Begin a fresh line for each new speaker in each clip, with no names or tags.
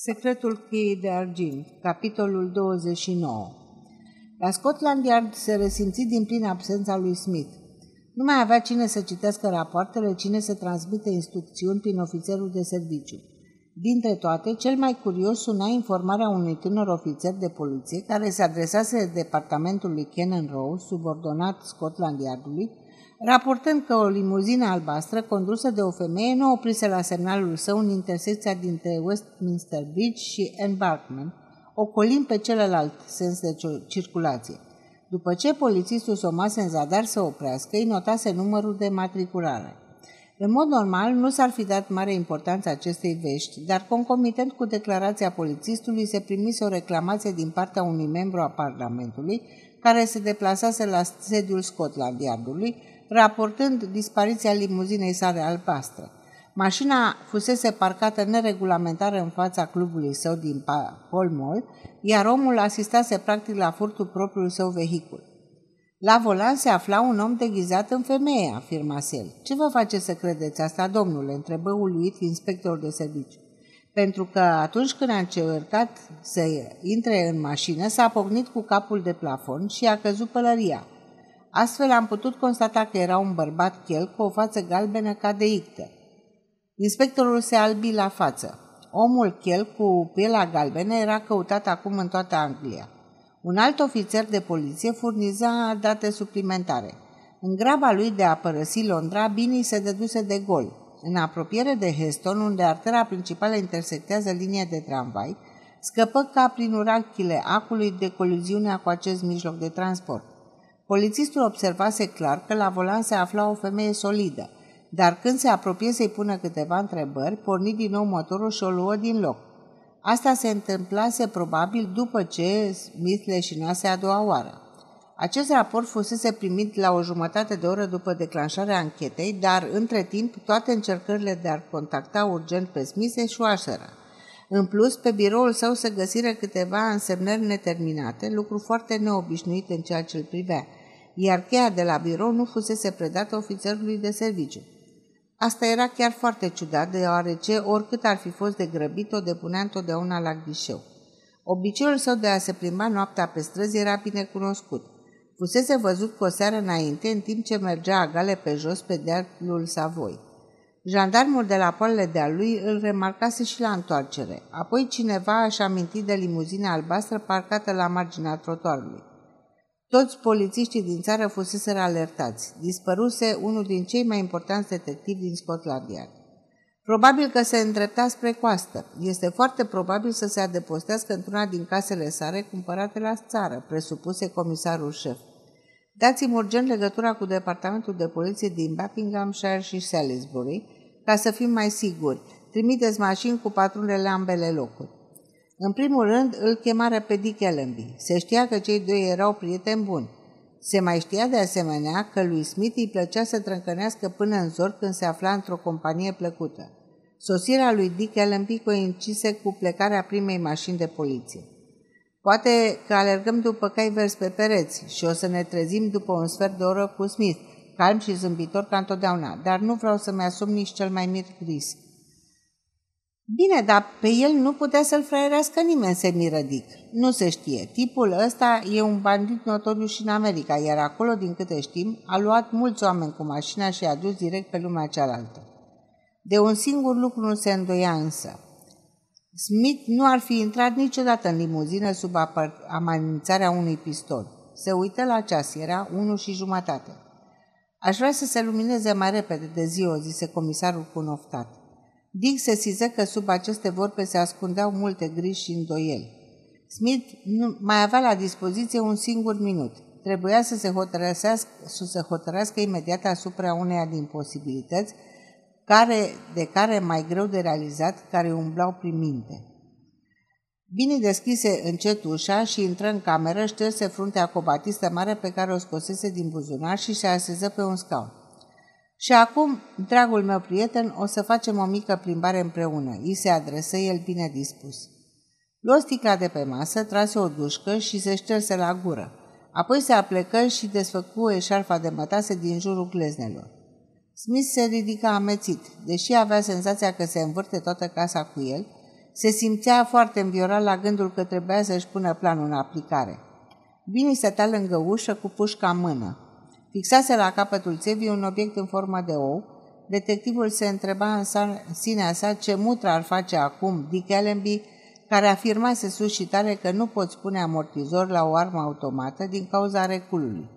Secretul cheii de argint, capitolul 29 La Scotland Yard se resimți din plin absența lui Smith. Nu mai avea cine să citească rapoartele, cine să transmite instrucțiuni prin ofițerul de serviciu. Dintre toate, cel mai curios suna informarea unui tânăr ofițer de poliție care se adresase departamentului Cannon Row, subordonat Scotland Yardului, raportând că o limuzină albastră condusă de o femeie nu oprise la semnalul său în intersecția dintre Westminster Bridge și Embarkment, ocolind pe celălalt sens de circulație. După ce polițistul somase în zadar să oprească, îi notase numărul de matriculare. În mod normal, nu s-ar fi dat mare importanță acestei vești, dar concomitent cu declarația polițistului se primise o reclamație din partea unui membru a Parlamentului, care se deplasase la sediul Scotland Yardului, raportând dispariția limuzinei sale albastre. Mașina fusese parcată neregulamentară în fața clubului său din Pall Mall, iar omul asistase practic la furtul propriului său vehicul. La volan se afla un om deghizat în femeie, afirma el. Ce vă face să credeți asta, domnule?" întrebă uluit inspectorul de serviciu. Pentru că atunci când a încercat să intre în mașină, s-a pocnit cu capul de plafon și a căzut pălăria. Astfel am putut constata că era un bărbat chel cu o față galbenă ca de ictă. Inspectorul se albi la față. Omul chel cu pielea galbenă era căutat acum în toată Anglia. Un alt ofițer de poliție furniza date suplimentare. În graba lui de a părăsi Londra, Bini se dăduse de gol. În apropiere de Heston, unde artera principală intersectează linia de tramvai, scăpă ca prin urachile acului de coliziunea cu acest mijloc de transport. Polițistul observase clar că la volan se afla o femeie solidă, dar când se apropie să-i pună câteva întrebări, porni din nou motorul și o luă din loc. Asta se întâmplase probabil după ce Smith leșinase a doua oară. Acest raport fusese primit la o jumătate de oră după declanșarea anchetei, dar între timp toate încercările de a contacta urgent pe Smith eșuaseră. În plus, pe biroul său se găsiră câteva însemnări neterminate, lucru foarte neobișnuit în ceea ce îl privea iar cheia de la birou nu fusese predată ofițerului de serviciu. Asta era chiar foarte ciudat, deoarece oricât ar fi fost de grăbit, o depunea întotdeauna la ghișeu. Obiceiul său de a se plimba noaptea pe străzi era bine cunoscut. Fusese văzut cu o seară înainte, în timp ce mergea agale pe jos pe dealul Savoi. Jandarmul de la poalele de-a lui îl remarcase și la întoarcere. Apoi cineva aș aminti de limuzina albastră parcată la marginea trotuarului. Toți polițiștii din țară fuseseră alertați. Dispăruse unul din cei mai importanți detectivi din Scotland Yard. Probabil că se îndrepta spre coastă. Este foarte probabil să se adăpostească într-una din casele sare cumpărate la țară, presupuse comisarul șef. Dați-mi urgent legătura cu departamentul de poliție din Buckinghamshire și Salisbury, ca să fim mai siguri. Trimiteți mașini cu patrulele ambele locuri. În primul rând, îl chemară pe Dick Ellenby. Se știa că cei doi erau prieteni buni. Se mai știa de asemenea că lui Smith îi plăcea să trâncănească până în zor când se afla într-o companie plăcută. Sosirea lui Dick Ellenby coincise cu plecarea primei mașini de poliție. Poate că alergăm după cai vers pe pereți și o să ne trezim după un sfert de oră cu Smith, calm și zâmbitor ca întotdeauna, dar nu vreau să-mi asum nici cel mai mic risc. Bine, dar pe el nu putea să-l fraierească nimeni, se miră Dick. Nu se știe. Tipul ăsta e un bandit notoriu și în America, iar acolo, din câte știm, a luat mulți oameni cu mașina și a dus direct pe lumea cealaltă. De un singur lucru nu se îndoia însă. Smith nu ar fi intrat niciodată în limuzină sub amenințarea unui pistol. Se uită la ceas, era unu și jumătate. Aș vrea să se lumineze mai repede de ziua, zise comisarul cu un oftat. Dick se siză că sub aceste vorbe se ascundeau multe griji și îndoieli. Smith nu mai avea la dispoziție un singur minut. Trebuia să se hotărăscă, să se hotărască imediat asupra uneia din posibilități care, de care mai greu de realizat, care umblau prin minte. Bine deschise încet ușa și intră în cameră, șterse fruntea cu o batistă mare pe care o scosese din buzunar și se aseză pe un scaun. Și acum, dragul meu prieten, o să facem o mică plimbare împreună. I se adresă el bine dispus. Luă sticla de pe masă, trase o dușcă și se șterse la gură. Apoi se aplecă și desfăcu eșarfa de mătase din jurul gleznelor. Smith se ridica amețit. Deși avea senzația că se învârte toată casa cu el, Se simțea foarte înviorat la gândul că trebuia să-și pună planul în aplicare. Bini stătea lângă ușă cu pușca în mână. Fixase la capătul țevii un obiect în formă de ou. Detectivul se întreba în sinea sa ce mutră ar face acum Dick Allenby, care afirmase sus și tare că nu poți pune amortizor la o armă automată din cauza reculului.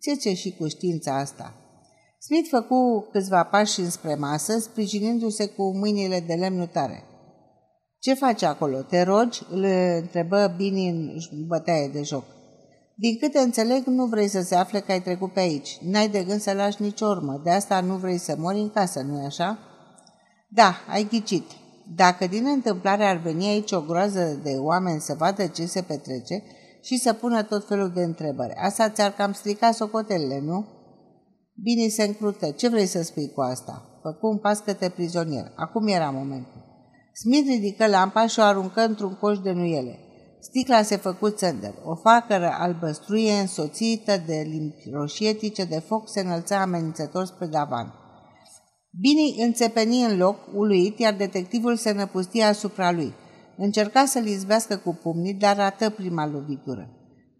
Ce și cu știința asta. Smith făcu câțiva pași înspre masă, sprijinindu-se cu mâinile de lemn tare. Ce faci acolo? Te rogi?" îl întrebă Bini în bătaie de joc. Din câte înțeleg, nu vrei să se afle că ai trecut pe aici. N-ai de gând să lași nicio urmă. De asta nu vrei să mori în casă, nu-i așa? Da, ai ghicit. Dacă din întâmplare ar veni aici o groază de oameni să vadă ce se petrece și să pună tot felul de întrebări, asta ți-ar cam strica socotelele, nu? Bine se încrută. Ce vrei să spui cu asta? Făcu un pas către prizonier. Acum era momentul. Smith ridică lampa și o aruncă într-un coș de nuiele. Sticla se făcu țândăr. O facără albăstruie însoțită de limbi roșietice de foc se înălța amenințător spre davan. Bini înțepeni în loc, uluit, iar detectivul se năpustie asupra lui. Încerca să-l izbească cu pumnii, dar rată prima lovitură.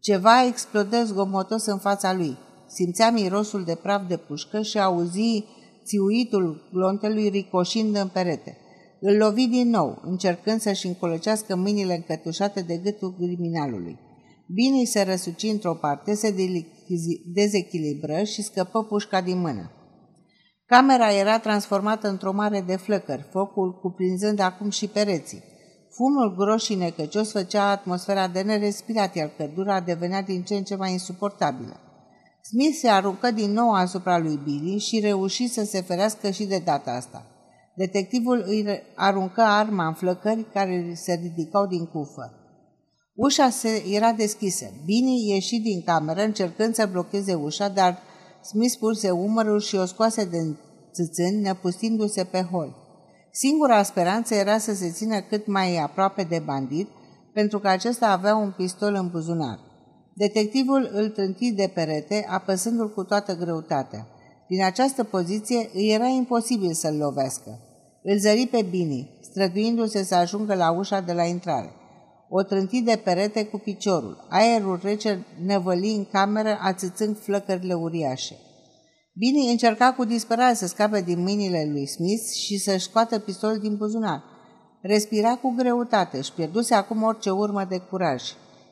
Ceva explodă zgomotos în fața lui. Simțea mirosul de praf de pușcă și auzi țiuitul glontelui ricoșind în perete. Îl lovi din nou, încercând să-și încolăcească mâinile încătușate de gâtul criminalului. Bini se răsuci într-o parte, se dezechilibră și scăpă pușca din mână. Camera era transformată într-o mare de flăcări, focul cuprinzând acum și pereții. Fumul gros și necăcios făcea atmosfera de nerespirat, iar căldura devenea din ce în ce mai insuportabilă. Smith se aruncă din nou asupra lui Billy și reuși să se ferească și de data asta. Detectivul îi aruncă arma în flăcări care se ridicau din cufă. Ușa se era deschisă. Bini ieși din cameră încercând să blocheze ușa, dar Smith puse umărul și o scoase din țâțâni, năpustindu-se pe hol. Singura speranță era să se țină cât mai aproape de bandit, pentru că acesta avea un pistol în buzunar. Detectivul îl trânti de perete, apăsându-l cu toată greutatea. Din această poziție îi era imposibil să-l lovească. Îl zări pe Bini, străduindu-se să ajungă la ușa de la intrare. O trânti de perete cu piciorul. Aerul rece nevăli în cameră, ațățând flăcările uriașe. Bini încerca cu disperare să scape din mâinile lui Smith și să-și scoată pistolul din buzunar. Respira cu greutate, își pierduse acum orice urmă de curaj.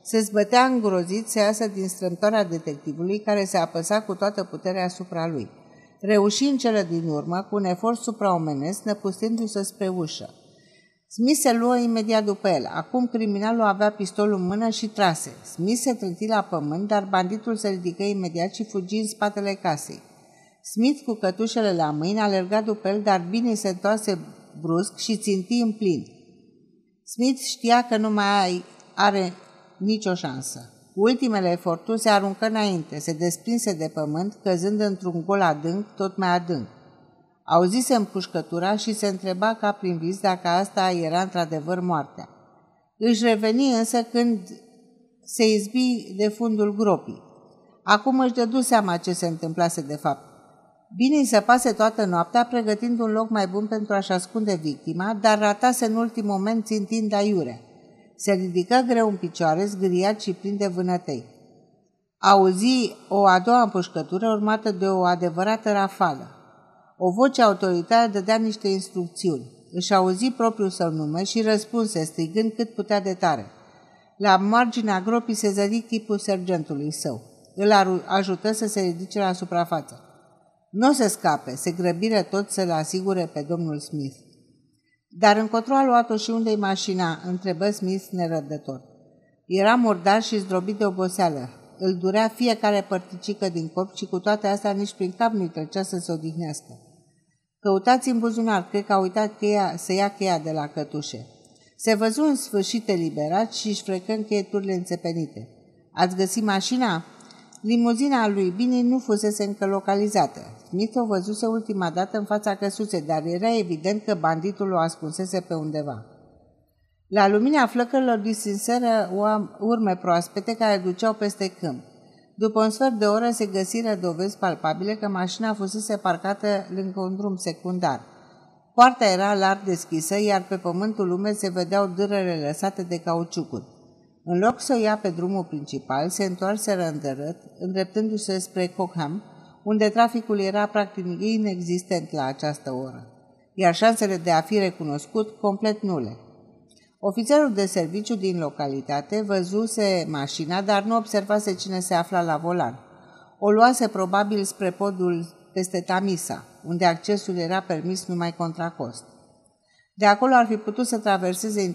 Se zbătea îngrozit să iasă din strâmtoarea detectivului care se apăsa cu toată puterea asupra lui. Reuși în cele din urmă, cu un efort supraomenesc, năpustindu-se spre ușă. Smith se luă imediat după el. Acum criminalul avea pistolul în mână și trase. Smith se trânti la pământ, dar banditul se ridică imediat și fugi în spatele casei. Smith, cu cătușele la mâini, alerga după el, dar bine se întoarse brusc și ținti în plin. Smith știa că nu mai are nicio șansă. Ultimele eforturi se aruncă înainte, se desprinse de pământ, căzând într-un gol adânc, tot mai adânc. Auzise împușcătura și se întreba ca prin vis dacă asta era într-adevăr moartea. Își reveni însă când se izbi de fundul gropii. Acum își dădu seama ce se întâmplase de fapt. Bine îi săpase toată noaptea, pregătind un loc mai bun pentru a-și ascunde victima, dar ratase în ultim moment țintind aiurea. Se ridică greu în picioare, zgâriat și plin de vânătăi. Auzi o a doua împușcătură urmată de o adevărată rafală. O voce autoritară dădea niște instrucțiuni. Își auzi propriul său nume și răspunse, strigând cât putea de tare. La marginea gropii se zări chipul sergentului său. Îl ajută să se ridice la suprafață. Nu o să scape, se grăbire tot să-l asigure pe domnul Smith. Dar încotro a luat-o și unde-i mașina?" întrebă Smith nerăbdător. Era murdar și zdrobit de oboseală. Îl durea fiecare părticică din corp și cu toate astea nici prin cap nu-i trecea să se odihnească. Căutați în buzunar, cred că a uitat cheia, să ia cheia de la cătușe. Se văzu în sfârșit eliberat și își frecă încheieturile înțepenite. Ați găsit mașina? Limuzina lui Bini nu fusese încă localizată. Smith o văzuse ultima dată în fața căsuței, dar era evident că banditul o ascunsese pe undeva. La lumina flăcărilor distinseră urme proaspete care duceau peste câmp. După un sfert de oră se găsiră dovezi palpabile că mașina fusese parcată lângă un drum secundar. Poarta era larg deschisă, iar pe pământul umed se vedeau dârele lăsate de cauciucuri. În loc să o ia pe drumul principal, se întoarseră îndărât, îndreptându-se spre Cockham, unde traficul era practic inexistent la această oră, iar șansele de a fi recunoscut complet nule. Ofițerul de serviciu din localitate văzuse mașina, dar nu observase cine se afla la volan. O luase probabil spre podul peste Tamisa, unde accesul era permis numai contra cost. De acolo ar fi putut să traverseze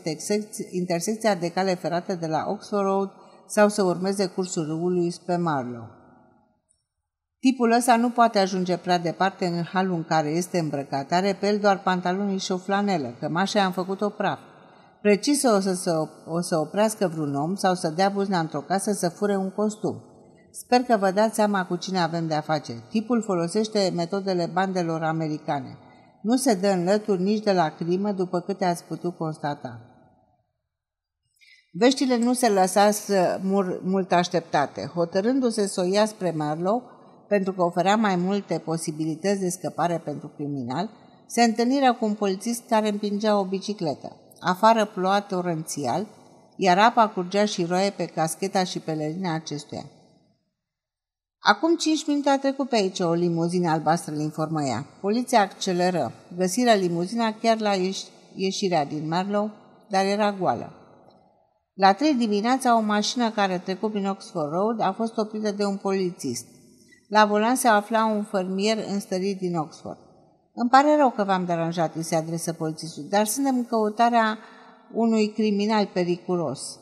intersecția de cale ferată de la Oxford Road sau să urmeze cursul râului spre Marlow. Tipul ăsta nu poate ajunge prea departe în halul în care este îmbrăcat. Are pe el doar pantaloni și o flanelă, cămașa i-am făcut-o praf. Precis o să, să, o să oprească vreun om sau să dea buzna într-o casă să fure un costum. Sper că vă dați seama cu cine avem de-a face. Tipul folosește metodele bandelor americane. Nu se dă în lături nici de la crimă, după câte ați putut constata. Veștile nu se lăsați mult așteptate. Hotărându-se să o ia spre Marlow, pentru că oferea mai multe posibilități de scăpare pentru criminal, se întâlnirea cu un polițist care împingea o bicicletă. Afară ploua torențial, iar apa curgea și roaie pe cascheta și pelerina acestuia. Acum cinci minute a trecut pe aici o limuzină albastră, îl informă ea. Poliția acceleră. Găsirea limuzina chiar la ieșirea din Marlow, dar era goală. La trei dimineața, o mașină care trecut prin Oxford Road a fost oprită de un polițist. La volan se afla un fermier înstărit din Oxford. Îmi pare rău că v-am deranjat, îi se adresă polițistul, dar suntem în căutarea unui criminal periculos.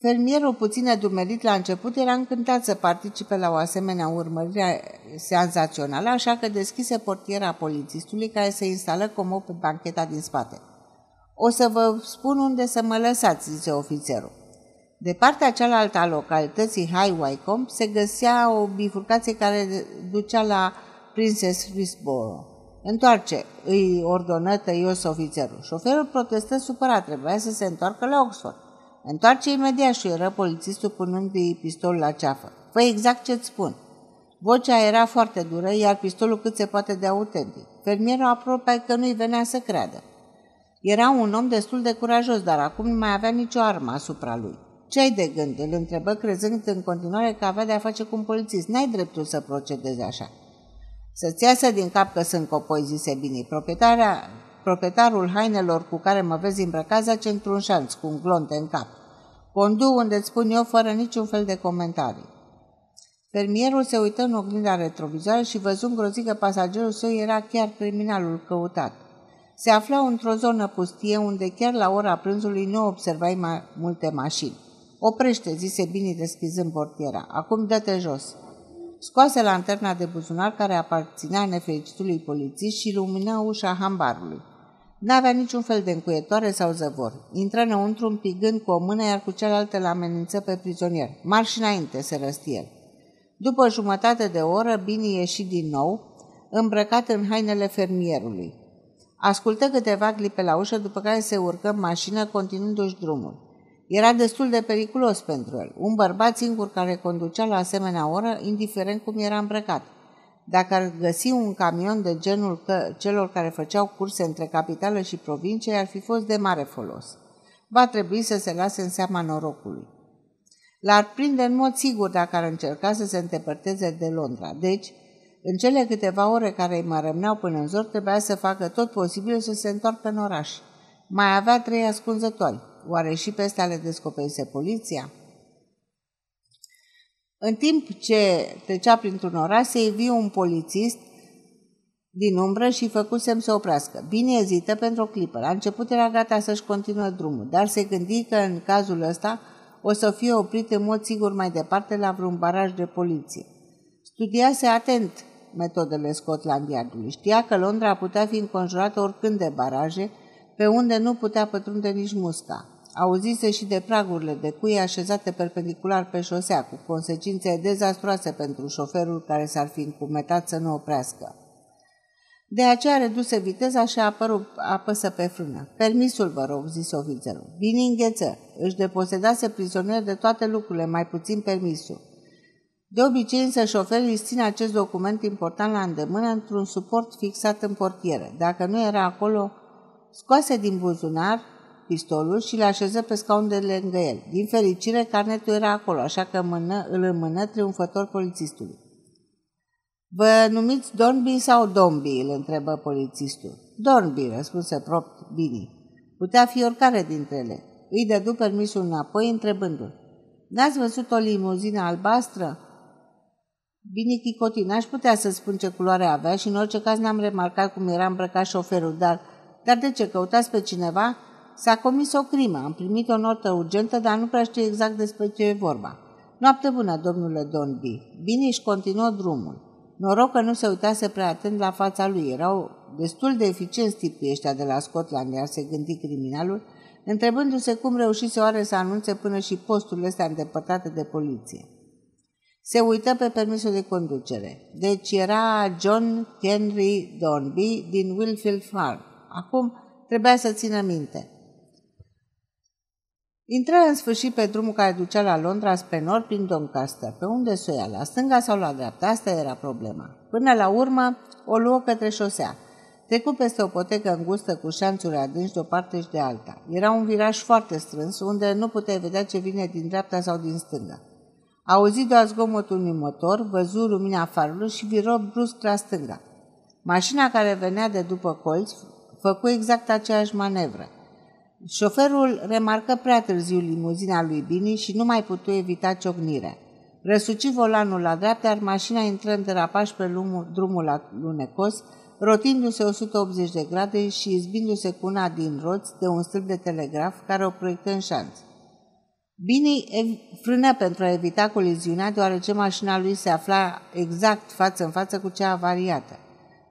Fermierul puțin adumerit la început era încântat să participe la o asemenea urmărire senzațională, așa că deschise portiera polițistului care se instală comod pe bancheta din spate. O să vă spun unde să mă lăsați, zice ofițerul. De partea cealaltă a localității High Wycombe se găsea o bifurcație care ducea la Princess Risborough. Întoarce, îi ordonă tăios ofițerul. Șoferul protestă supărat, trebuia să se întoarcă la Oxford. Întoarce imediat și era polițistul punându-i pistolul la ceafă. Fă exact ce-ți spun. Vocea era foarte dură, iar pistolul cât se poate de autentic. Fermierul aproape că nu-i venea să creadă. Era un om destul de curajos, dar acum nu mai avea nicio armă asupra lui. Ce ai de gând?" îl întrebă, crezând în continuare că avea de-a face cu un polițist. N-ai dreptul să procedezi așa." Să-ți iasă din cap că sunt copoi, zise bine. Proprietarea, proprietarul hainelor cu care mă vezi îmbrăcat zace într-un șanț cu un glonte în cap. Condu unde îți spun eu fără niciun fel de comentarii. Fermierul se uită în oglinda retrovizoară și văzu îngrozit că pasagerul său era chiar criminalul căutat. Se afla într-o zonă pustie unde chiar la ora prânzului nu observai mai multe mașini. Oprește, zise Bini deschizând portiera. Acum dă-te jos. Scoase lanterna de buzunar care aparținea nefericitului polițist și lumina ușa hambarului. N-avea niciun fel de încuietoare sau zăvor. Intră înăuntru împigând cu o mână, iar cu cealaltă la amenință pe prizonier. Marș înainte, se răsti el. După jumătate de oră, Bini ieși din nou, îmbrăcat în hainele fermierului. Ascultă câteva clipe la ușă, după care se urcă în mașină, continuându-și drumul. Era destul de periculos pentru el. Un bărbat singur care conducea la asemenea oră, indiferent cum era îmbrăcat. Dacă ar găsi un camion de genul că celor care făceau curse între capitală și provincie, ar fi fost de mare folos. Va trebui să se lase în seama norocului. L-ar prinde în mod sigur dacă ar încerca să se îndepărteze de Londra. Deci, în cele câteva ore care îi mai rămneau până în zor, trebuia să facă tot posibil să se întoarcă în oraș. Mai avea trei ascunzători. Oare și peste ale descoperise poliția? În timp ce trecea printr-un oraș, se ivi un polițist din umbră și făcu semn să oprească. Bine ezită pentru o clipă. La început era gata să-și continue drumul, dar se gândi că în cazul ăsta o să fie oprit în mod sigur mai departe la vreun baraj de poliție. Studiase atent metodele Scotland Yardului. Știa că Londra putea fi înconjurată oricând de baraje, pe unde nu putea pătrunde nici musca. Auzise și de pragurile de cui așezate perpendicular pe șosea, cu consecințe dezastroase pentru șoferul care s-ar fi încumetat să nu oprească. De aceea reduse viteza și a apărut, apăsă pe frână. Permisul, vă rog, zise ofițerul. Bine îngheță. Își deposedase prizonier de toate lucrurile, mai puțin permisul. De obicei însă șoferii își țin acest document important la îndemână într-un suport fixat în portiere. Dacă nu era acolo, scoase din buzunar pistolul și le așeză pe scaun de lângă el. Din fericire, carnetul era acolo, așa că mână, îl înmână triumfător polițistului. Vă numiți Dornby sau Domby?" îl întrebă polițistul. Dornby, răspunse prompt Bini. Putea fi oricare dintre ele. Îi dădu permisul înapoi, întrebându-l. N-ați văzut o limuzină albastră? Bine, Chicoti, n-aș putea să spun ce culoare avea și în orice caz n-am remarcat cum era îmbrăcat șoferul, dar, dar de ce, căutați pe cineva? S-a comis o crimă, am primit o notă urgentă, dar nu prea știu exact despre ce e vorba. Noapte bună, domnule Donby. Bine își continuă drumul. Noroc că nu se uitase prea atent la fața lui. Erau destul de eficienți tipii ăștia de la Scotland, iar se gândi criminalul, întrebându-se cum reușise oare să anunțe până și posturile astea îndepărtate de poliție. Se uită pe permisul de conducere. Deci era John Henry Dornby din Wilfield Farm. Acum trebuia să țină minte. Intră în sfârșit pe drumul care ducea la Londra spre nord prin Doncaster. Pe unde să ia, la stânga sau la dreapta? Asta era problema. Până la urmă, o luă către șosea. Trecu peste o potecă îngustă cu șanțuri adânci de o parte și de alta. Era un viraj foarte strâns, unde nu puteai vedea ce vine din dreapta sau din stânga. Auzi doar zgomotul unui motor, văzu lumina farului și viră brusc la stânga. Mașina care venea de după colț făcu exact aceeași manevră. Șoferul remarcă prea târziu limuzina lui Bini și nu mai putu evita ciocnirea. Răsuci volanul la dreapta, iar mașina intră în derapaj pe drumul la lunecos, rotindu-se 180 de grade și izbindu-se cu una din roți de un stâlp de telegraf care o proiectă în șanț. Bini frână pentru a evita coliziunea, deoarece mașina lui se afla exact față în față cu cea avariată.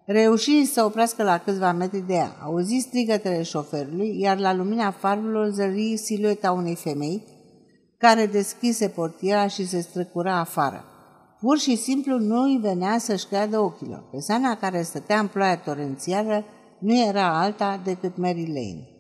Reuși să oprească la câțiva metri de ea. Auzi strigătele șoferului, iar la lumina farurilor zări silueta unei femei care deschise portiera și se străcura afară. Pur și simplu nu îi venea să-și creadă ochilor. Persoana care stătea în ploaia torențială nu era alta decât Mary Lane.